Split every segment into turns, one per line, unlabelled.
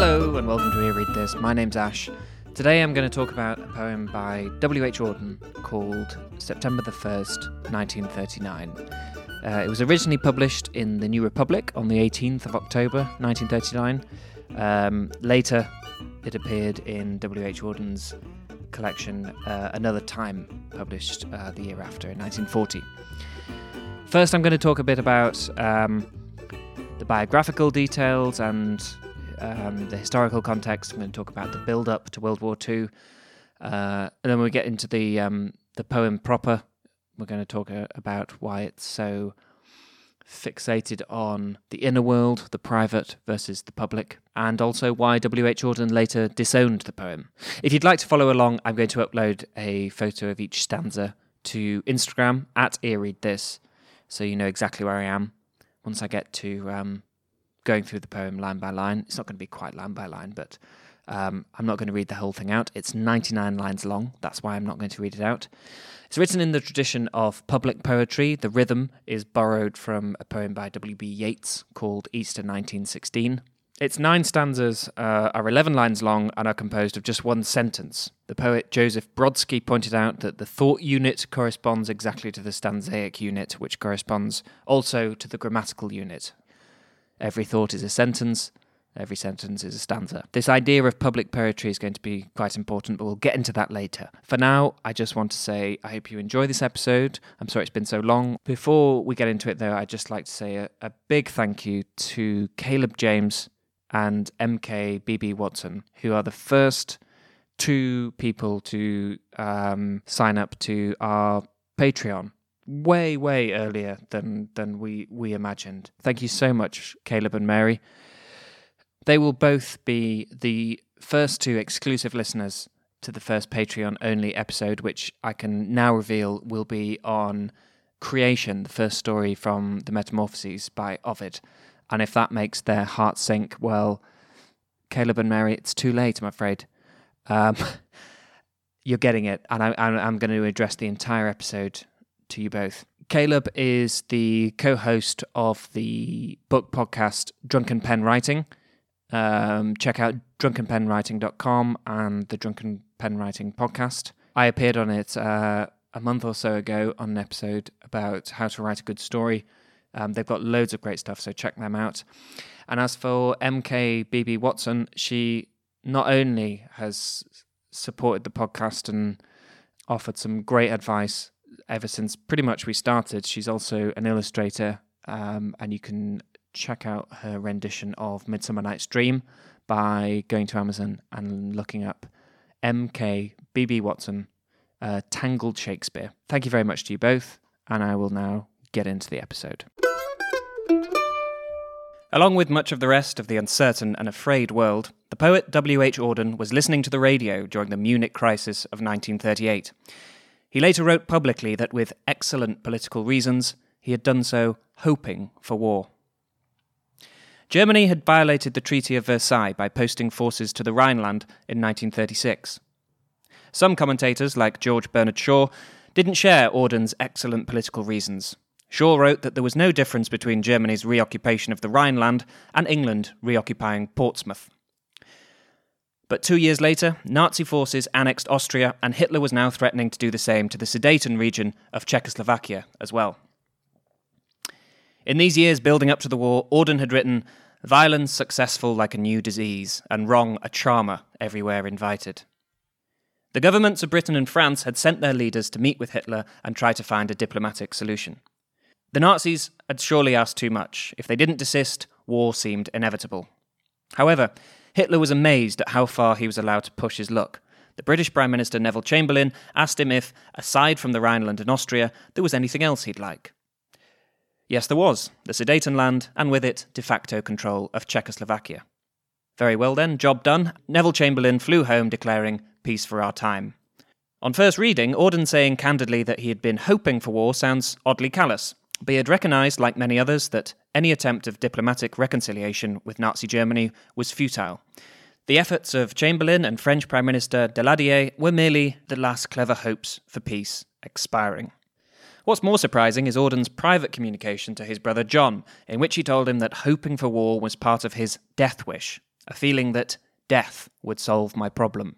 Hello and welcome to Here Read This. My name's Ash. Today I'm going to talk about a poem by W.H. Auden called September the 1st, 1939. Uh, it was originally published in the New Republic on the 18th of October 1939. Um, later, it appeared in W.H. Auden's collection uh, Another Time, published uh, the year after in 1940. First, I'm going to talk a bit about um, the biographical details and um, the historical context. I'm going to talk about the build up to World War II. Uh, and then when we get into the, um, the poem proper, we're going to talk uh, about why it's so fixated on the inner world, the private versus the public, and also why W.H. Auden later disowned the poem. If you'd like to follow along, I'm going to upload a photo of each stanza to Instagram at earreadthis, so you know exactly where I am once I get to um, going through the poem line by line. It's not going to be quite line by line, but um, I'm not going to read the whole thing out. It's 99 lines long. That's why I'm not going to read it out. It's written in the tradition of public poetry. The rhythm is borrowed from a poem by W.B. Yeats called Easter 1916. Its nine stanzas uh, are 11 lines long and are composed of just one sentence. The poet Joseph Brodsky pointed out that the thought unit corresponds exactly to the stanzaic unit, which corresponds also to the grammatical unit. Every thought is a sentence, every sentence is a stanza. This idea of public poetry is going to be quite important, but we'll get into that later. For now, I just want to say I hope you enjoy this episode. I'm sorry it's been so long. Before we get into it, though, I'd just like to say a, a big thank you to Caleb James and MK BB Watson, who are the first two people to um, sign up to our Patreon way way earlier than than we we imagined. Thank you so much, Caleb and Mary. They will both be the first two exclusive listeners to the first Patreon only episode, which I can now reveal will be on Creation, the first story from the Metamorphoses by Ovid. And if that makes their hearts sink, well, Caleb and Mary, it's too late, I'm afraid. Um, you're getting it, and I, I'm going to address the entire episode to you both. Caleb is the co host of the book podcast Drunken Pen Writing. Um, check out drunkenpenwriting.com and the Drunken Pen Writing podcast. I appeared on it uh, a month or so ago on an episode about how to write a good story. Um, they've got loads of great stuff, so check them out. And as for MKBB Watson, she not only has supported the podcast and offered some great advice ever since pretty much we started. She's also an illustrator, um, and you can check out her rendition of Midsummer Night's Dream by going to Amazon and looking up M.K. B.B. Watson, uh, Tangled Shakespeare. Thank you very much to you both, and I will now get into the episode. Along with much of the rest of the uncertain and afraid world, the poet W.H. Auden was listening to the radio during the Munich crisis of 1938. He later wrote publicly that with excellent political reasons, he had done so hoping for war. Germany had violated the Treaty of Versailles by posting forces to the Rhineland in 1936. Some commentators, like George Bernard Shaw, didn't share Auden's excellent political reasons. Shaw wrote that there was no difference between Germany's reoccupation of the Rhineland and England reoccupying Portsmouth. But two years later, Nazi forces annexed Austria, and Hitler was now threatening to do the same to the Sudeten region of Czechoslovakia as well. In these years building up to the war, Auden had written, Violence successful like a new disease, and wrong a charmer everywhere invited. The governments of Britain and France had sent their leaders to meet with Hitler and try to find a diplomatic solution. The Nazis had surely asked too much. If they didn't desist, war seemed inevitable. However, Hitler was amazed at how far he was allowed to push his luck. The British Prime Minister Neville Chamberlain asked him if, aside from the Rhineland and Austria, there was anything else he'd like. Yes, there was the Sudetenland, and with it, de facto control of Czechoslovakia. Very well then, job done. Neville Chamberlain flew home declaring, Peace for our time. On first reading, Auden saying candidly that he had been hoping for war sounds oddly callous, but he had recognised, like many others, that any attempt of diplomatic reconciliation with Nazi Germany was futile. The efforts of Chamberlain and French Prime Minister Daladier were merely the last clever hopes for peace expiring. What's more surprising is Auden's private communication to his brother John, in which he told him that hoping for war was part of his death wish, a feeling that death would solve my problem.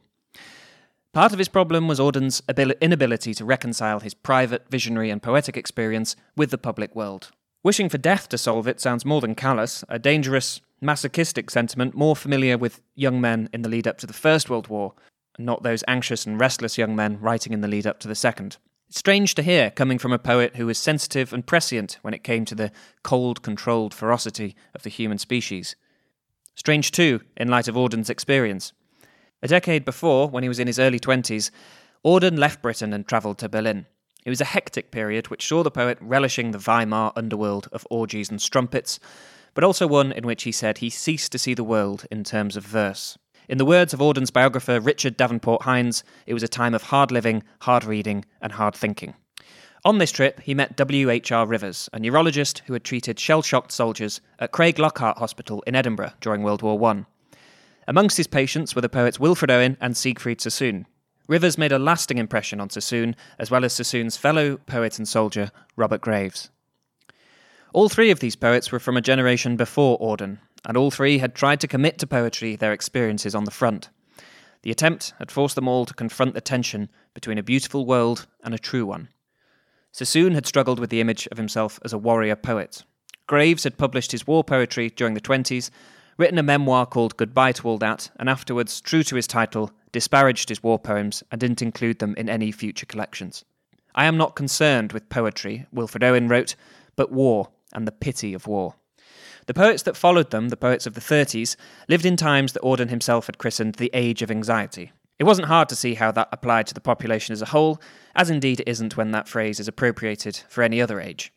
Part of his problem was Auden's inability to reconcile his private, visionary, and poetic experience with the public world. Wishing for death to solve it sounds more than callous, a dangerous, masochistic sentiment more familiar with young men in the lead up to the First World War, and not those anxious and restless young men writing in the lead up to the Second. It's strange to hear coming from a poet who was sensitive and prescient when it came to the cold, controlled ferocity of the human species. Strange, too, in light of Auden's experience. A decade before, when he was in his early 20s, Auden left Britain and travelled to Berlin. It was a hectic period which saw the poet relishing the Weimar underworld of orgies and strumpets, but also one in which he said he ceased to see the world in terms of verse. In the words of Auden's biographer Richard Davenport Hines, it was a time of hard living, hard reading, and hard thinking. On this trip, he met W.H.R. Rivers, a neurologist who had treated shell shocked soldiers at Craiglockhart Hospital in Edinburgh during World War I. Amongst his patients were the poets Wilfred Owen and Siegfried Sassoon. Rivers made a lasting impression on Sassoon, as well as Sassoon's fellow poet and soldier, Robert Graves. All three of these poets were from a generation before Auden, and all three had tried to commit to poetry their experiences on the front. The attempt had forced them all to confront the tension between a beautiful world and a true one. Sassoon had struggled with the image of himself as a warrior poet. Graves had published his war poetry during the 20s, written a memoir called Goodbye to All That, and afterwards, true to his title, disparaged his war poems and didn't include them in any future collections. I am not concerned with poetry, Wilfred Owen wrote, but war and the pity of war. The poets that followed them, the poets of the 30s, lived in times that Auden himself had christened the Age of Anxiety. It wasn't hard to see how that applied to the population as a whole, as indeed it isn't when that phrase is appropriated for any other age.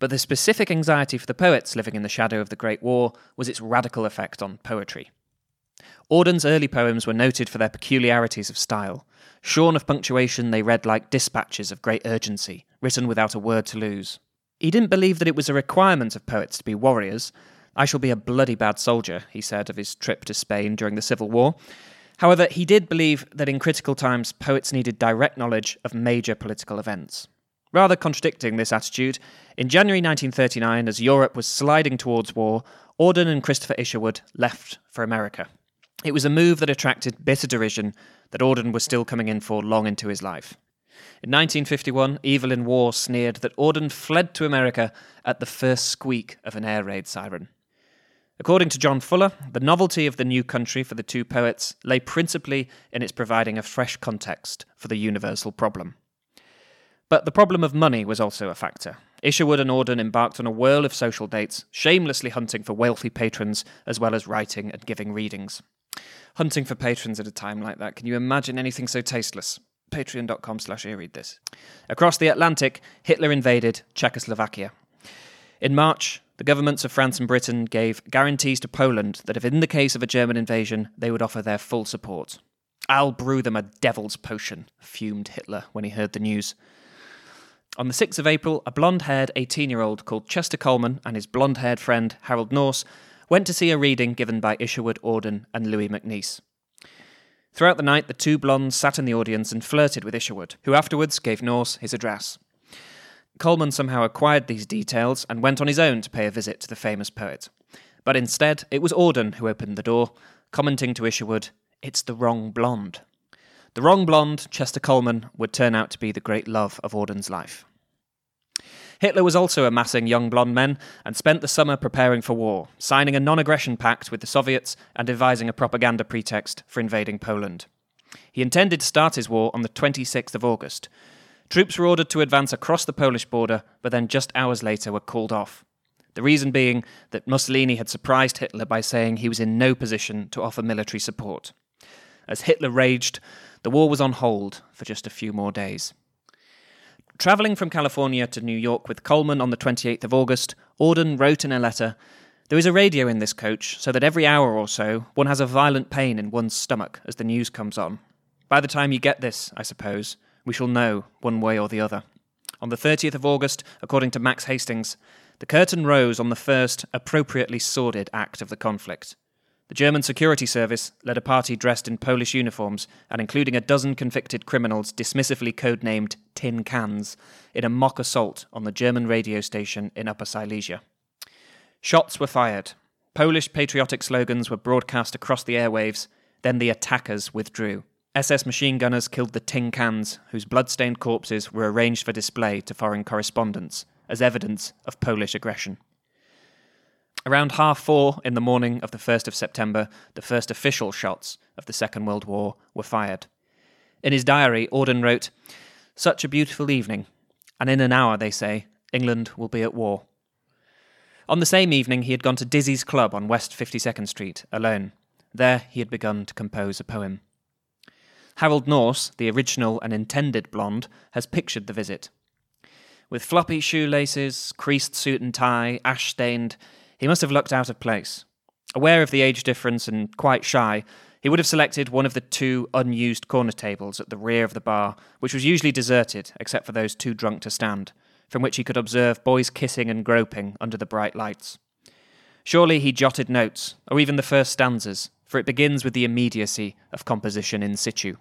But the specific anxiety for the poets living in the shadow of the Great War was its radical effect on poetry. Auden's early poems were noted for their peculiarities of style. Shorn of punctuation, they read like dispatches of great urgency, written without a word to lose. He didn't believe that it was a requirement of poets to be warriors. I shall be a bloody bad soldier, he said of his trip to Spain during the Civil War. However, he did believe that in critical times, poets needed direct knowledge of major political events. Rather contradicting this attitude, in January 1939, as Europe was sliding towards war, Auden and Christopher Isherwood left for America. It was a move that attracted bitter derision that Auden was still coming in for long into his life. In 1951, Evelyn Waugh sneered that Auden fled to America at the first squeak of an air raid siren. According to John Fuller, the novelty of the new country for the two poets lay principally in its providing a fresh context for the universal problem. But the problem of money was also a factor. Isherwood and Auden embarked on a whirl of social dates, shamelessly hunting for wealthy patrons as well as writing and giving readings. Hunting for patrons at a time like that, can you imagine anything so tasteless? patreon.com slash read this. Across the Atlantic, Hitler invaded Czechoslovakia. In March, the governments of France and Britain gave guarantees to Poland that if in the case of a German invasion, they would offer their full support. I'll brew them a devil's potion, fumed Hitler when he heard the news. On the 6th of April, a blonde haired 18 year old called Chester Kallman and his blonde haired friend Harold Norse went to see a reading given by Isherwood Auden and Louis MacNeice. Throughout the night, the two blondes sat in the audience and flirted with Isherwood, who afterwards gave Norse his address. Kallman somehow acquired these details and went on his own to pay a visit to the famous poet. But instead, it was Auden who opened the door, commenting to Isherwood, It's the wrong blonde. The wrong blonde, Chester Kallman, would turn out to be the great love of Auden's life. Hitler was also amassing young blonde men and spent the summer preparing for war, signing a non aggression pact with the Soviets and devising a propaganda pretext for invading Poland. He intended to start his war on the 26th of August. Troops were ordered to advance across the Polish border, but then just hours later were called off. The reason being that Mussolini had surprised Hitler by saying he was in no position to offer military support. As Hitler raged, the war was on hold for just a few more days. Travelling from California to New York with Kallman on the 28th of August, Auden wrote in a letter There is a radio in this coach, so that every hour or so one has a violent pain in one's stomach as the news comes on. By the time you get this, I suppose, we shall know one way or the other. On the 30th of August, according to Max Hastings, the curtain rose on the first appropriately sordid act of the conflict. The German security service led a party dressed in Polish uniforms and including a dozen convicted criminals dismissively codenamed Tin Cans in a mock assault on the German radio station in Upper Silesia. Shots were fired. Polish patriotic slogans were broadcast across the airwaves, then the attackers withdrew. SS machine gunners killed the tin cans, whose blood-stained corpses were arranged for display to foreign correspondents as evidence of Polish aggression. Around half four in the morning of the 1st of September, the first official shots of the Second World War were fired. In his diary, Auden wrote, Such a beautiful evening, and in an hour, they say, England will be at war. On the same evening, he had gone to Dizzy's Club on West 52nd Street, alone. There he had begun to compose a poem. Harold Norse, the original and intended blonde, has pictured the visit. With floppy shoelaces, creased suit and tie, ash stained, he must have looked out of place. Aware of the age difference and quite shy, he would have selected one of the two unused corner tables at the rear of the bar, which was usually deserted except for those too drunk to stand, from which he could observe boys kissing and groping under the bright lights. Surely he jotted notes, or even the first stanzas, for it begins with the immediacy of composition in situ.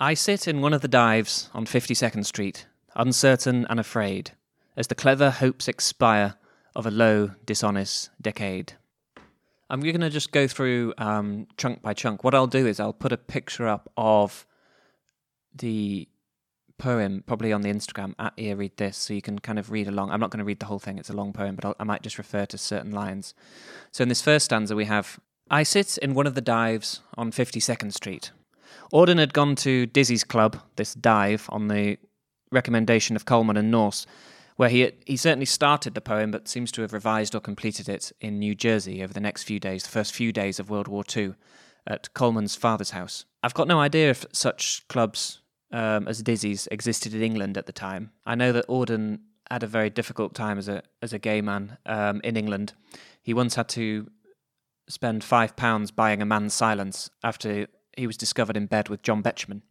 I sit in one of the dives on 52nd Street, uncertain and afraid, as the clever hopes expire of a low, dishonest decade. I'm going to just go through um, chunk by chunk. What I'll do is I'll put a picture up of the poem, probably on the Instagram at ear read this, so you can kind of read along. I'm not going to read the whole thing; it's a long poem, but I'll, I might just refer to certain lines. So in this first stanza, we have I sit in one of the dives on 52nd Street. Auden had gone to Dizzy's club, this dive, on the recommendation of Kallman and Norse, where he he certainly started the poem, but seems to have revised or completed it in New Jersey over the next few days, the first few days of World War II, at Kallman's father's house. I've got no idea if such clubs um, as Dizzy's existed in England at the time. I know that Auden had a very difficult time as a as a gay man um, in England. He once had to spend five pounds buying a man's silence after he was discovered in bed with John Betjeman.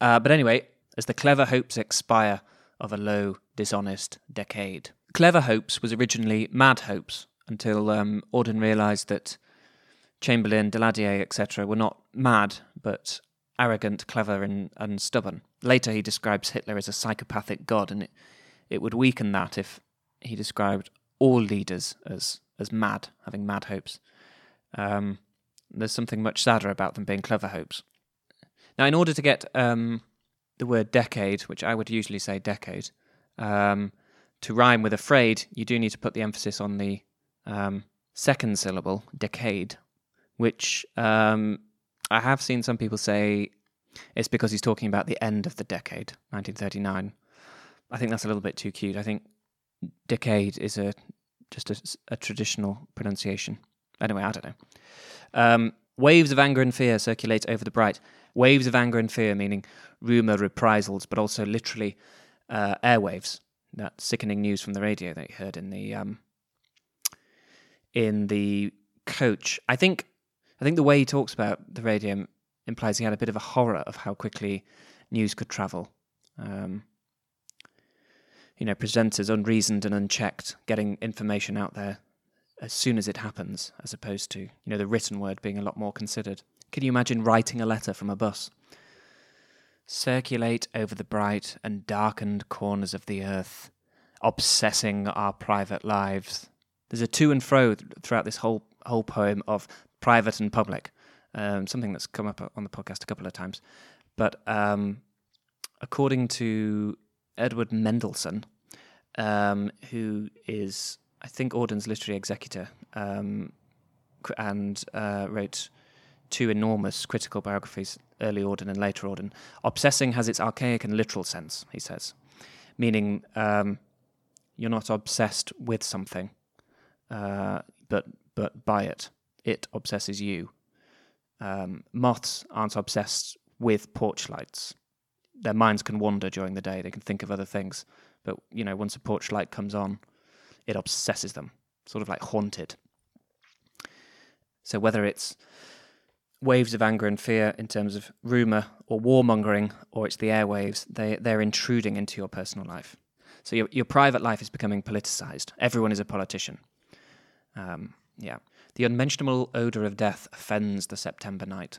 Uh, but anyway, as the clever hopes expire of a low, dishonest decade. Clever hopes was originally mad hopes until um, Auden realised that Chamberlain, Daladier, etc., were not mad, but arrogant, clever, and, and stubborn. Later, he describes Hitler as a psychopathic god, and it, it would weaken that if he described all leaders as, as mad, having mad hopes. Um, there's something much sadder about them being clever hopes. Now, in order to get um, the word decade, which I would usually say decade, um, to rhyme with afraid, you do need to put the emphasis on the um, second syllable, decade, which um, I have seen some people say it's because he's talking about the end of the decade, 1939. I think that's a little bit too cute. I think decade is a just a, a traditional pronunciation. Anyway, I don't know. Um, waves of anger and fear circulate over the bright. Waves of anger and fear, meaning rumour, reprisals, but also literally uh, airwaves. That sickening news from the radio that you heard in the um, in the coach. I think I think the way he talks about the radio implies he had a bit of a horror of how quickly news could travel. Um, you know, presenters unreasoned and unchecked, getting information out there as soon as it happens, as opposed to, you know, the written word being a lot more considered. Can you imagine writing a letter from a bus? Circulate over the bright and darkened corners of the earth, obsessing our private lives. There's a to and fro throughout this whole whole poem of private and public, um, something that's come up on the podcast a couple of times. But um, according to Edward Mendelson, um, who is I think Auden's literary executor, um, and uh, wrote two enormous critical biographies, early Auden and later Auden. Obsessing has its archaic and literal sense, he says, meaning um, you're not obsessed with something, uh, but but by it. It obsesses you. Um, moths aren't obsessed with porch lights. Their minds can wander during the day. They can think of other things, but you know, once a porch light comes on, it obsesses them, sort of like haunted. So whether it's waves of anger and fear in terms of rumor or warmongering, or it's the airwaves, they, they're intruding into your personal life. So your, your private life is becoming politicized. Everyone is a politician. Um, yeah. The unmentionable odour of death offends the September night.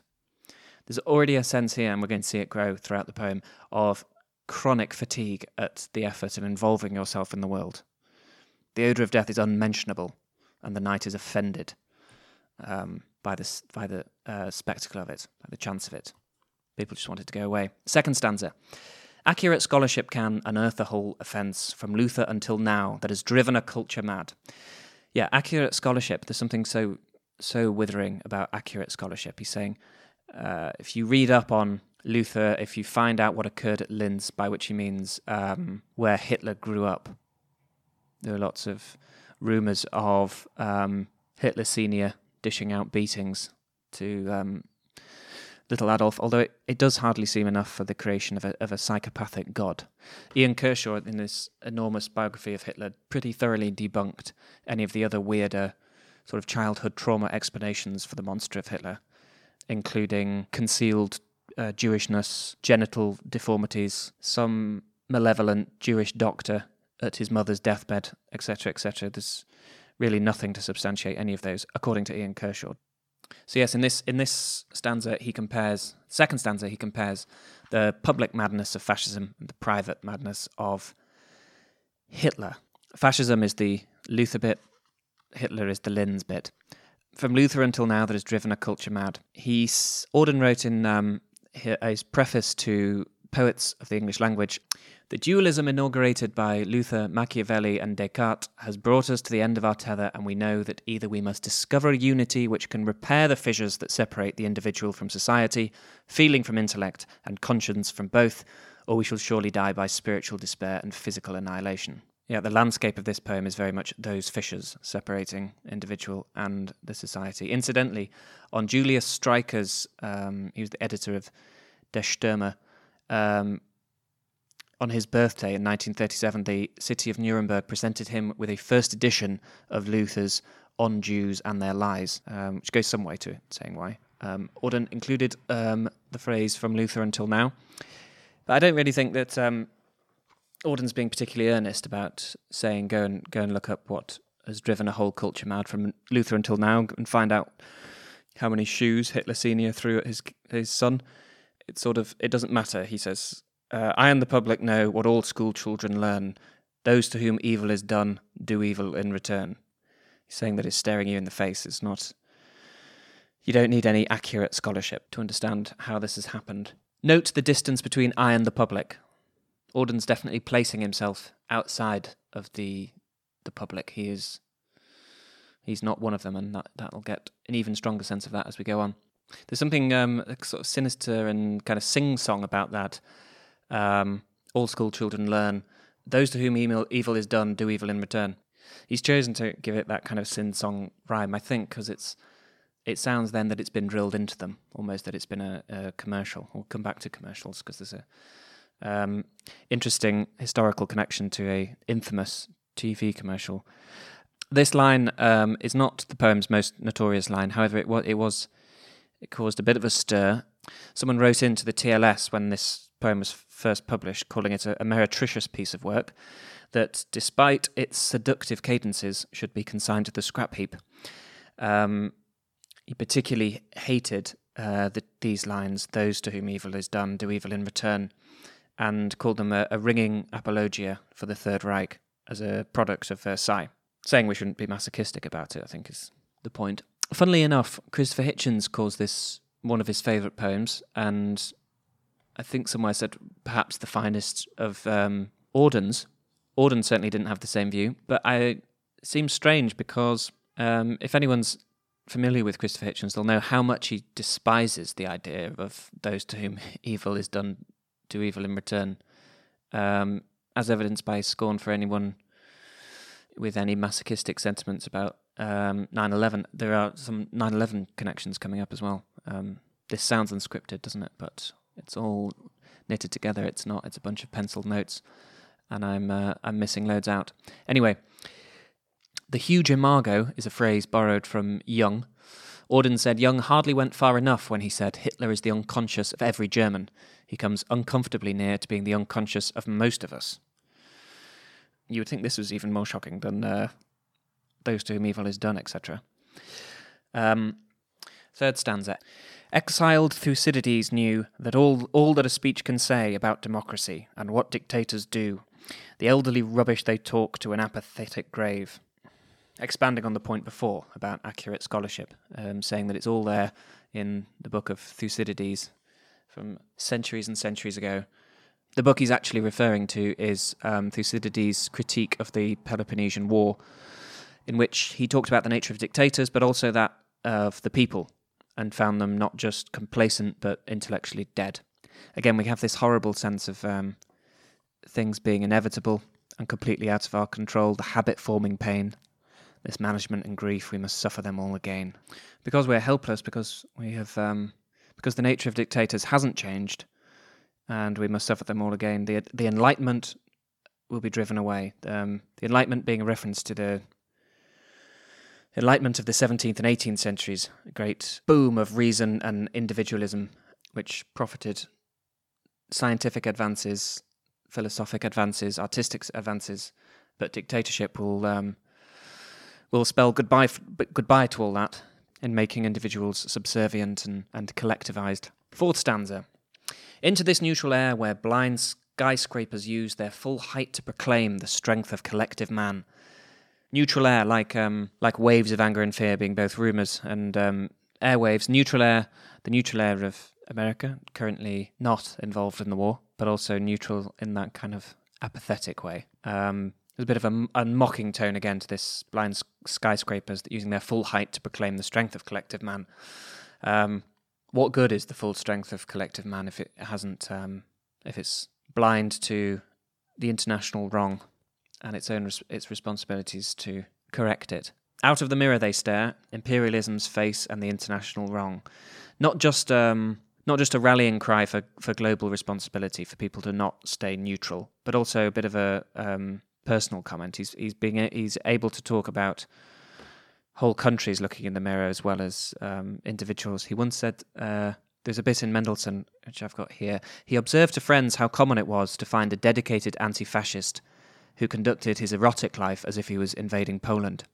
There's already a sense here, and we're going to see it grow throughout the poem, of chronic fatigue at the effort of involving yourself in the world. The odour of death is unmentionable, and the night is offended um, by, this, by the uh, spectacle of it, by the chance of it. People just wanted to go away. Second stanza. Accurate scholarship can unearth the whole offence from Luther until now that has driven a culture mad. Yeah, accurate scholarship. There's something so so withering about accurate scholarship. He's saying uh, if you read up on Luther, if you find out what occurred at Linz, by which he means um, where Hitler grew up, there are lots of rumours of um, Hitler Senior dishing out beatings to um, little Adolf, although it, it does hardly seem enough for the creation of a, of a psychopathic god. Ian Kershaw, in this enormous biography of Hitler, pretty thoroughly debunked any of the other weirder sort of childhood trauma explanations for the monster of Hitler, including concealed uh, Jewishness, genital deformities, some malevolent Jewish doctor at his mother's deathbed, etc., etc. There's really nothing to substantiate any of those, according to Ian Kershaw. So yes, in this in this stanza he compares second stanza he compares the public madness of fascism and the private madness of Hitler. Fascism is the Luther bit, Hitler is the Linz bit. From Luther until now, that has driven a culture mad. He Auden wrote in um, his preface to Poets of the English Language the dualism inaugurated by Luther, Machiavelli, and Descartes has brought us to the end of our tether, and we know that either we must discover a unity which can repair the fissures that separate the individual from society, feeling from intellect, and conscience from both, or we shall surely die by spiritual despair and physical annihilation. Yeah, the landscape of this poem is very much those fissures separating individual and the society. Incidentally, on Julius Streicher's, um, he was the editor of Der Stürmer, um, on his birthday in 1937, the city of Nuremberg presented him with a first edition of Luther's On Jews and Their Lies, um, which goes some way to saying why. Um, Auden included um, the phrase from Luther until now. But I don't really think that um, Auden's being particularly earnest about saying go and go and look up what has driven a whole culture mad from Luther until now and find out how many shoes Hitler Senior threw at his his son. It sort of it doesn't matter. He says uh, I and the public know what all school children learn. Those to whom evil is done do evil in return. He's saying that it's staring you in the face. It's not. You don't need any accurate scholarship to understand how this has happened. Note the distance between I and the public. Auden's definitely placing himself outside of the the public. He is he's not one of them, and that that'll get an even stronger sense of that as we go on. There's something um, sort of sinister and kind of sing song about that um, all school children learn. Those to whom evil is done do evil in return. He's chosen to give it that kind of sin song rhyme, I think, because it's it sounds then that it's been drilled into them, almost that it's been a, a commercial. We'll come back to commercials because there's a um, interesting historical connection to a infamous TV commercial. This line um, is not the poem's most notorious line. However, it was it was it caused a bit of a stir. Someone wrote into the TLS when this poem was first published, calling it a, a meretricious piece of work, that despite its seductive cadences, should be consigned to the scrap heap. Um, he particularly hated uh, the, these lines, those to whom evil is done do evil in return, and called them a, a ringing apologia for the Third Reich as a product of Versailles. Saying we shouldn't be masochistic about it, I think, is the point. Funnily enough, Christopher Hitchens calls this one of his favourite poems, and I think somewhere said perhaps the finest of um, Auden's. Auden certainly didn't have the same view, but I it seems strange because um, if anyone's familiar with Christopher Hitchens, they'll know how much he despises the idea of those to whom evil is done do evil in return, um, as evidenced by his scorn for anyone with any masochistic sentiments about um, 9/11. There are some 9/11 connections coming up as well. Um, this sounds unscripted, doesn't it? But it's all knitted together. It's not. It's a bunch of penciled notes, and I'm uh, I'm missing loads out. Anyway, the huge imago is a phrase borrowed from Jung. Auden said Jung hardly went far enough when he said Hitler is the unconscious of every German. He comes uncomfortably near to being the unconscious of most of us. You would think this was even more shocking than uh, those to whom evil is done, etc. Um, third stanza. Exiled Thucydides knew that all, all that a speech can say about democracy and what dictators do The elderly rubbish they talk to an apathetic grave. Expanding on the point before about accurate scholarship, um, saying that it's all there in the book of Thucydides from centuries and centuries ago. The book he's actually referring to is um, Thucydides' critique of the Peloponnesian War, in which he talked about the nature of dictators, but also that of the people, and found them not just complacent but intellectually dead. Again, we have this horrible sense of um, things being inevitable and completely out of our control, the habit forming pain, this management and grief, we must suffer them all again. Because we're helpless, because we have, um, because the nature of dictators hasn't changed, and we must suffer them all again. The the Enlightenment will be driven away. Um, the Enlightenment being a reference to the Enlightenment of the 17th and 18th centuries, a great boom of reason and individualism, which profited scientific advances, philosophic advances, artistic advances, but dictatorship will um, will spell goodbye f- goodbye to all that in making individuals subservient and, and collectivized. Fourth stanza. Into this neutral air where blind skyscrapers use their full height to proclaim the strength of collective man. Neutral air, like um, like waves of anger and fear being both rumours and um, airwaves. Neutral air, the neutral air of America, currently not involved in the war, but also neutral in that kind of apathetic way. Um, there's a bit of a, a, mocking tone again to this blind skyscrapers using their full height to proclaim the strength of collective man. Um, what good is the full strength of collective man if it hasn't, um, if it's blind to the international wrong and its own res- its responsibilities to correct it? Out of the mirror they stare, imperialism's face and the international wrong. Not just um, not just a rallying cry for, for global responsibility for people to not stay neutral, but also a bit of a um, personal comment. He's he's being he's able to talk about whole countries looking in the mirror as well as um, individuals. He once said. Uh, there's a bit in Mendelson, which I've got here. He observed to friends how common it was to find a dedicated anti fascist who conducted his erotic life as if he was invading Poland.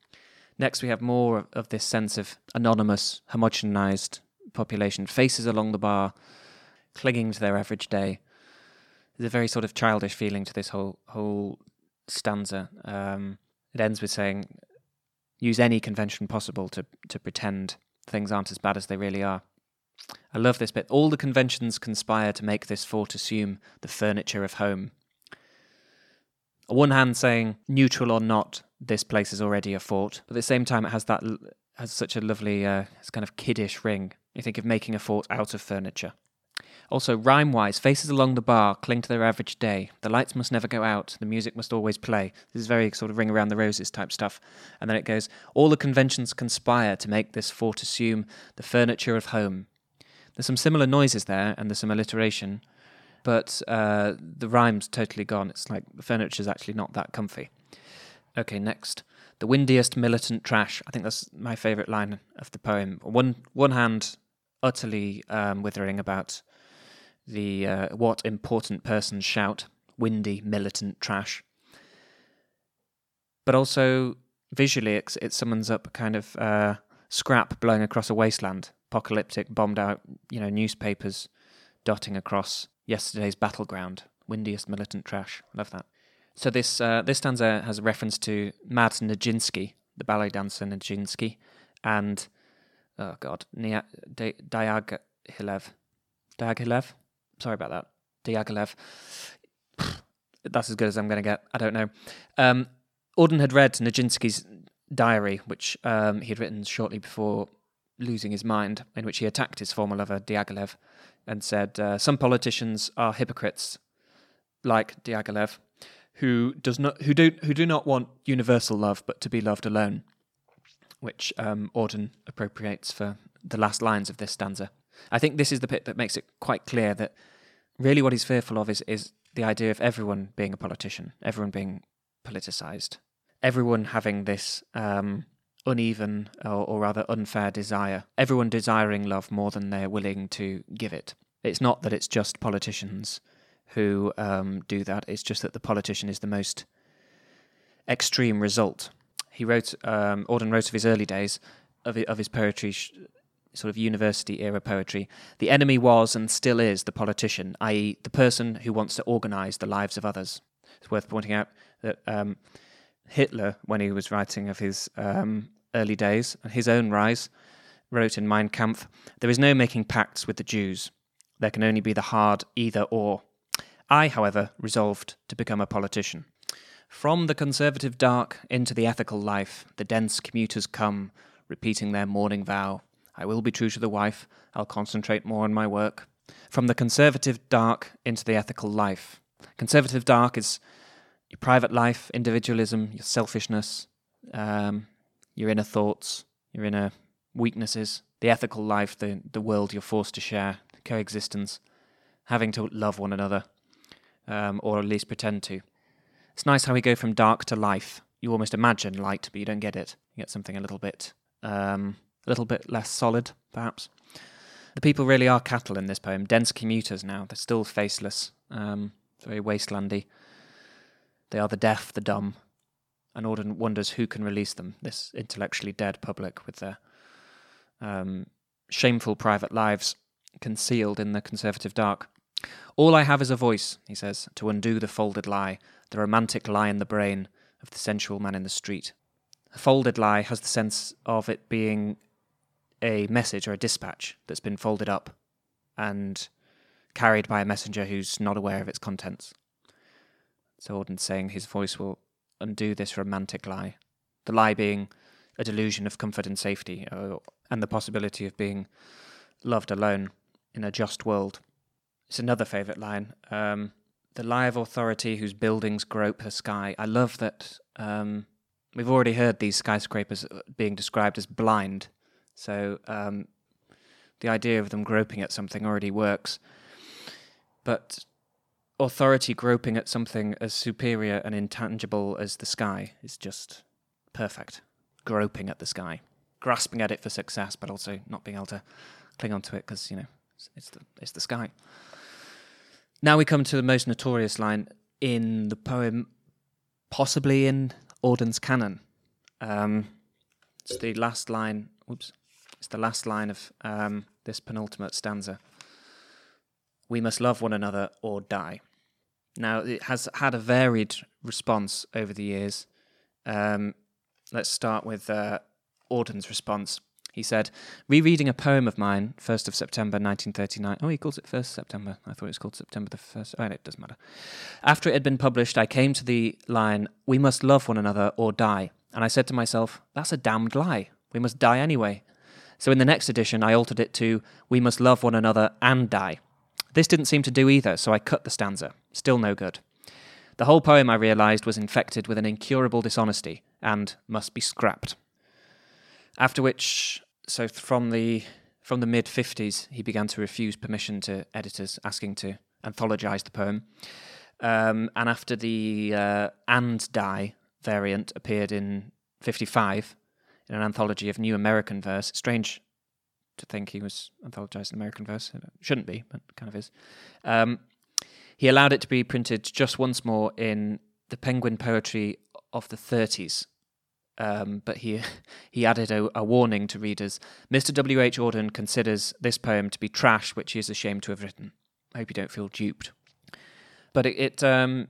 Next, we have more of this sense of anonymous, homogenized population, faces along the bar, clinging to their average day. There's a very sort of childish feeling to this whole whole stanza. Um, it ends with saying, "Use any convention possible to to pretend things aren't as bad as they really are." I love this bit. All the conventions conspire to make this fort assume the furniture of home. On one hand, saying neutral or not, this place is already a fort. But at the same time, it has that has such a lovely, uh, kind of kiddish ring. You think of making a fort out of furniture. Also, rhyme wise, faces along the bar cling to their average day. The lights must never go out. The music must always play. This is very sort of ring around the roses type stuff. And then it goes, all the conventions conspire to make this fort assume the furniture of home. There's some similar noises there, and there's some alliteration, but uh, the rhyme's totally gone. It's like the furniture's actually not that comfy. Okay, next. The windiest militant trash. I think that's my favourite line of the poem. One one hand utterly um, withering about the uh, what important persons shout, windy militant trash. But also visually, it, it summons up a kind of uh, scrap blowing across a wasteland, apocalyptic, bombed out, you know, newspapers dotting across yesterday's battleground. Windiest militant trash. Love that. So this uh, this stanza has a reference to Mads Nijinsky, the ballet dancer Nijinsky, and oh god, Nia- Diaghilev. Diaghilev? Sorry about that. Diaghilev. That's as good as I'm going to get. I don't know. Um, Auden had read Nijinsky's diary, which um, he had written shortly before losing his mind, in which he attacked his former lover, Diaghilev, and said, uh, Some politicians are hypocrites, like Diaghilev, who, does not, who, do, who do not want universal love, but to be loved alone which um, Auden appropriates for the last lines of this stanza. I think this is the bit that makes it quite clear that really what he's fearful of is, is the idea of everyone being a politician, everyone being politicized, everyone having this um, uneven or, or, rather unfair desire, everyone desiring love more than they're willing to give it. It's not that it's just politicians who um, do that, it's just that the politician is the most extreme result he wrote um, Auden wrote of his early days of of his poetry, sort of university era poetry. The enemy was and still is the politician, i.e., the person who wants to organise the lives of others. it's worth pointing out that um, Hitler, when he was writing of his um, early days and his own rise, wrote in Mein Kampf, There is no making pacts with the Jews. There can only be the hard either or. I, however, resolved to become a politician. From the conservative dark into the ethical life, the dense commuters come, repeating their morning vow. I will be true to the wife, I'll concentrate more on my work. From the conservative dark into the ethical life. Conservative dark is your private life, individualism, your selfishness, um, your inner thoughts, your inner weaknesses, the ethical life, the, the world you're forced to share, coexistence, having to love one another, um, or at least pretend to. It's nice how we go from dark to life. You almost imagine light, but you don't get it. You get something a little bit, um, a little bit less solid, perhaps. The people really are cattle in this poem, dense commuters now. They're still faceless, um, very wastelandy. They are the deaf, the dumb, and Auden wonders who can release them, this intellectually dead public with their um, shameful private lives concealed in the conservative dark. All I have is a voice, he says, to undo the folded lie, the romantic lie in the brain of the sensual man in the street. A folded lie has the sense of it being a message or a dispatch that's been folded up and carried by a messenger who's not aware of its contents. So Auden's saying his voice will undo this romantic lie. The lie being a delusion of comfort and safety, uh, and the possibility of being loved alone in a just world. It's another favourite line. Um, the lie of authority whose buildings grope the sky. I love that um, we've already heard these skyscrapers uh, being described as blind. So um, the idea of them groping at something already works. But authority groping at something as superior and intangible as the sky is just perfect. Groping at the sky, grasping at it for success, but also not being able to cling onto it because you know it's the it's the sky. Now we come to the most notorious line in the poem, possibly in Auden's canon. Um, it's the last line. Oops, it's the last line of um, this penultimate stanza. We must love one another or die. Now, it has had a varied response over the years. Um, let's start with uh, Auden's response. He said, rereading a poem of mine, 1st of September 1939. Oh, he calls it 1st September. I thought it was called September the 1st. Oh, it doesn't matter. After it had been published, I came to the line, We must love one another or die. And I said to myself, That's a damned lie. We must die anyway. So in the next edition, I altered it to, We must love one another and die. This didn't seem to do either, so I cut the stanza. Still no good. The whole poem, I realised, was infected with an incurable dishonesty and must be scrapped. After which, so from the from the mid 50s, he began to refuse permission to editors asking to anthologise the poem. Um, and after the uh, And Die variant appeared in 55 in an anthology of new American verse, strange to think he was anthologized in American verse. It shouldn't be, but kind of is. Um, he allowed it to be printed just once more in the Penguin Poetry of the 30s. Um, but he he added a, a, warning to readers. Mr. W. H. Auden considers this poem to be trash, which he is ashamed to have written. I hope you don't feel duped. But it it, um,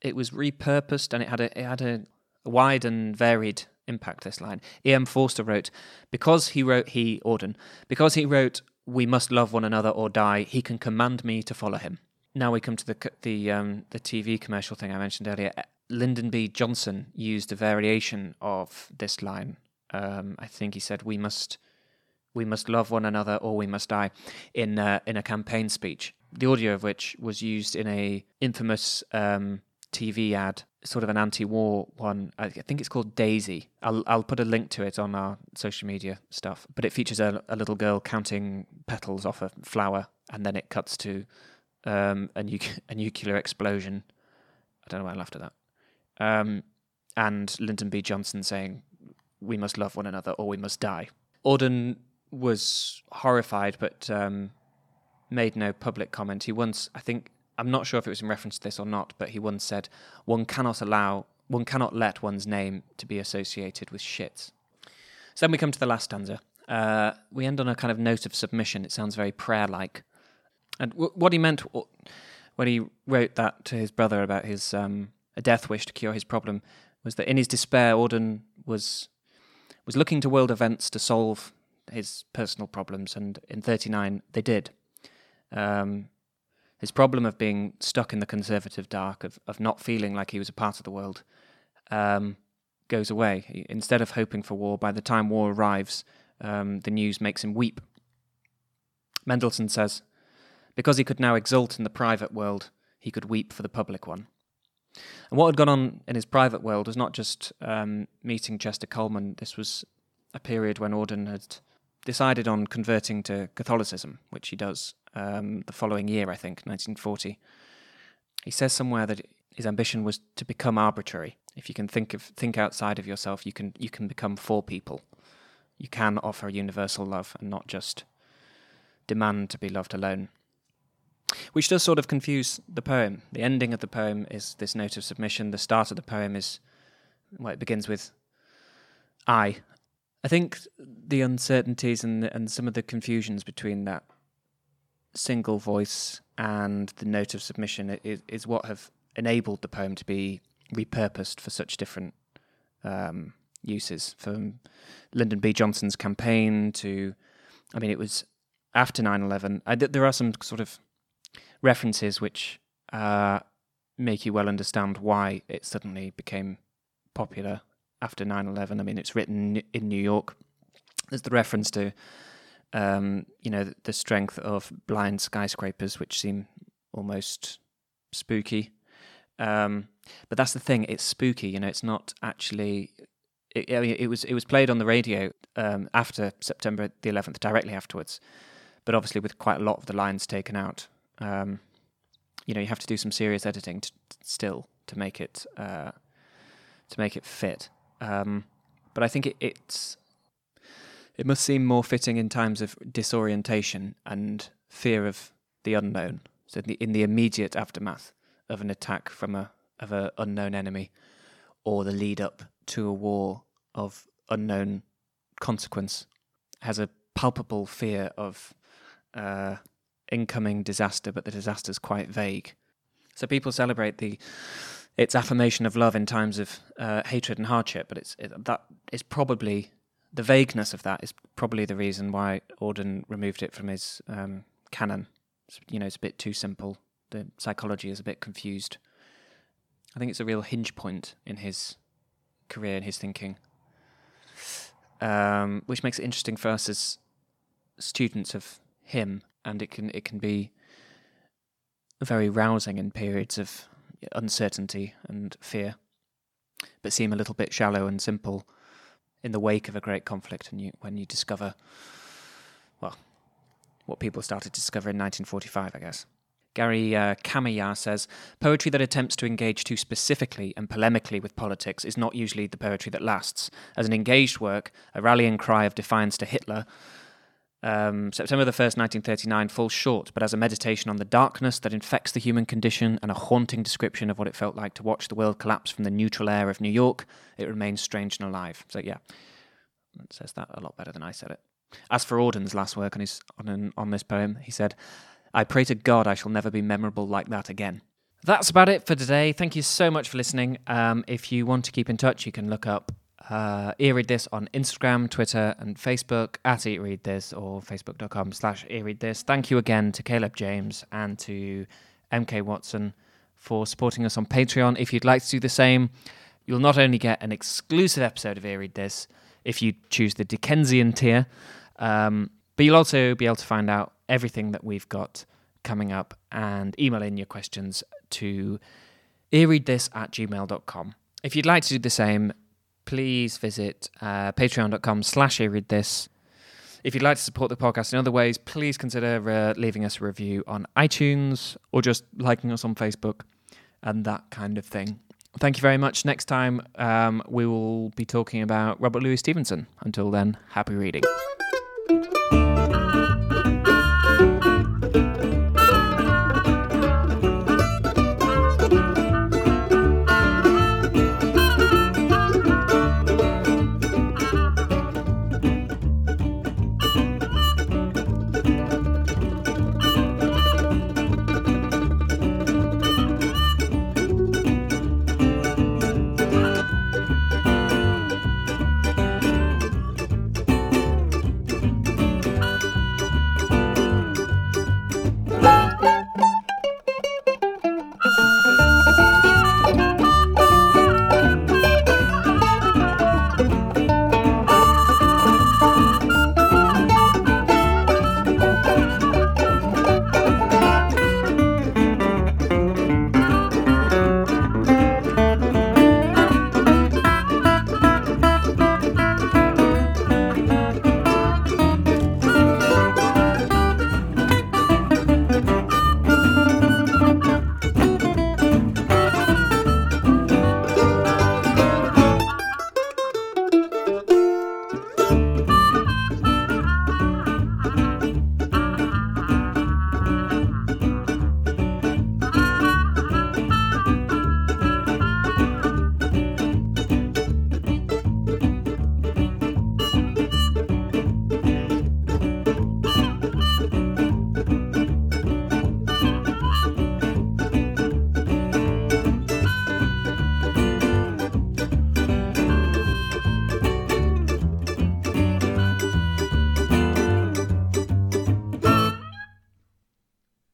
it was repurposed and it had a it had a wide and varied impact this line. E.M. Forster wrote, because he wrote, he, Auden, because he wrote, we must love one another or die, he can command me to follow him. Now we come to the the um, the TV commercial thing I mentioned earlier. Lyndon B. Johnson used a variation of this line. Um, I think he said, "We must, we must love one another, or we must die," in uh, in a campaign speech. The audio of which was used in a infamous um, TV ad sort of an anti-war one. I think it's called Daisy. I'll I'll put a link to it on our social media stuff. But it features a, a little girl counting petals off a flower, and then it cuts to um, a, nu- a nuclear explosion. I don't know why I laughed at that. Um, and Lyndon B. Johnson saying, "We must love one another, or we must die." Auden was horrified, but um, made no public comment. He once, I think, I'm not sure if it was in reference to this or not, but he once said, one cannot allow, one cannot let one's name to be associated with shit." So then we come to the last stanza. Uh, we end on a kind of note of submission. It sounds very prayer like. And w- what he meant, when he wrote that to his brother about his um, a death wish to cure his problem was that in his despair, Auden was was looking to world events to solve his personal problems, and in '39 they did. Um, his problem of being stuck in the conservative dark, of, of not feeling like he was a part of the world, um, goes away. Instead of hoping for war, by the time war arrives, um, the news makes him weep. Mendelson says, because he could now exult in the private world, he could weep for the public one. And what had gone on in his private world was not just um, meeting Chester Kallman, this was a period when Auden had decided on converting to Catholicism, which he does um, the following year, I think, 1940. He says somewhere that his ambition was to become arbitrary. If you can think of think outside of yourself, you can you can become for people. You can offer universal love and not just demand to be loved alone. Which does sort of confuse the poem. The ending of the poem is this note of submission. The start of the poem is well, it begins with I. I think the uncertainties and and some of the confusions between that single voice and the note of submission is, is what have enabled the poem to be repurposed for such different um, uses. From Lyndon B. Johnson's campaign to, I mean, it was after 9 11. There are some sort of references which uh, make you well understand why it suddenly became popular after 9 11. I mean, it's written in New York. There's the reference to um, you know, the strength of blind skyscrapers, which seem almost spooky. Um, but that's the thing; it's spooky. You know, it's not actually. It, I mean, it was it was played on the radio um, after September the 11th, directly afterwards, but obviously with quite a lot of the lines taken out. Um, you know, you have to do some serious editing to, still to make it uh, to make it fit. Um, but I think it, it's it must seem more fitting in times of disorientation and fear of the unknown. So in the, in the immediate aftermath of an attack from a of an unknown enemy, or the lead up to a war of unknown consequence, has a palpable fear of uh, incoming disaster, but the disaster is quite vague. So people celebrate the its affirmation of love in times of uh, hatred and hardship, but it's it, that is probably the vagueness of that is probably the reason why Auden removed it from his um, canon. It's, you know, it's a bit too simple. The psychology is a bit confused. I think it's a real hinge point in his career and his thinking, um, which makes it interesting for us as students of him, and it can it can be very rousing in periods of uncertainty and fear, but seem a little bit shallow and simple in the wake of a great conflict, and you when you discover, well, what people started to discover in 1945, I guess. Gary uh, says poetry that attempts to engage too specifically and polemically with politics is not usually the poetry that lasts. As an engaged work, a rallying cry of defiance to Hitler um, September the 1st, 1939, falls short, but as a meditation on the darkness that infects the human condition and a haunting description of what it felt like to watch the world collapse from the neutral air of New York, it remains strange and alive. So, yeah, says that a lot better than I said it. As for Auden's last work on, his, on, an, on this poem, he said, I pray to God I shall never be memorable like that again. That's about it for today. Thank you so much for listening. Um, if you want to keep in touch, you can look up uh, earread this on Instagram, Twitter, and Facebook at earread this or facebook.com slash earread this. Thank you again to Caleb James and to MK Watson for supporting us on Patreon. If you'd like to do the same, you'll not only get an exclusive episode of Earread This if you choose the Dickensian tier, um, but you'll also be able to find out everything that we've got coming up and email in your questions to earreadthis at gmail.com. If you'd like to do the same, please visit uh, patreon.com slash this. If you'd like to support the podcast in other ways, please consider uh, leaving us a review on iTunes or just liking us on Facebook and that kind of thing. Thank you very much. Next time, um, we will be talking about Robert Louis Stevenson. Until then, happy reading.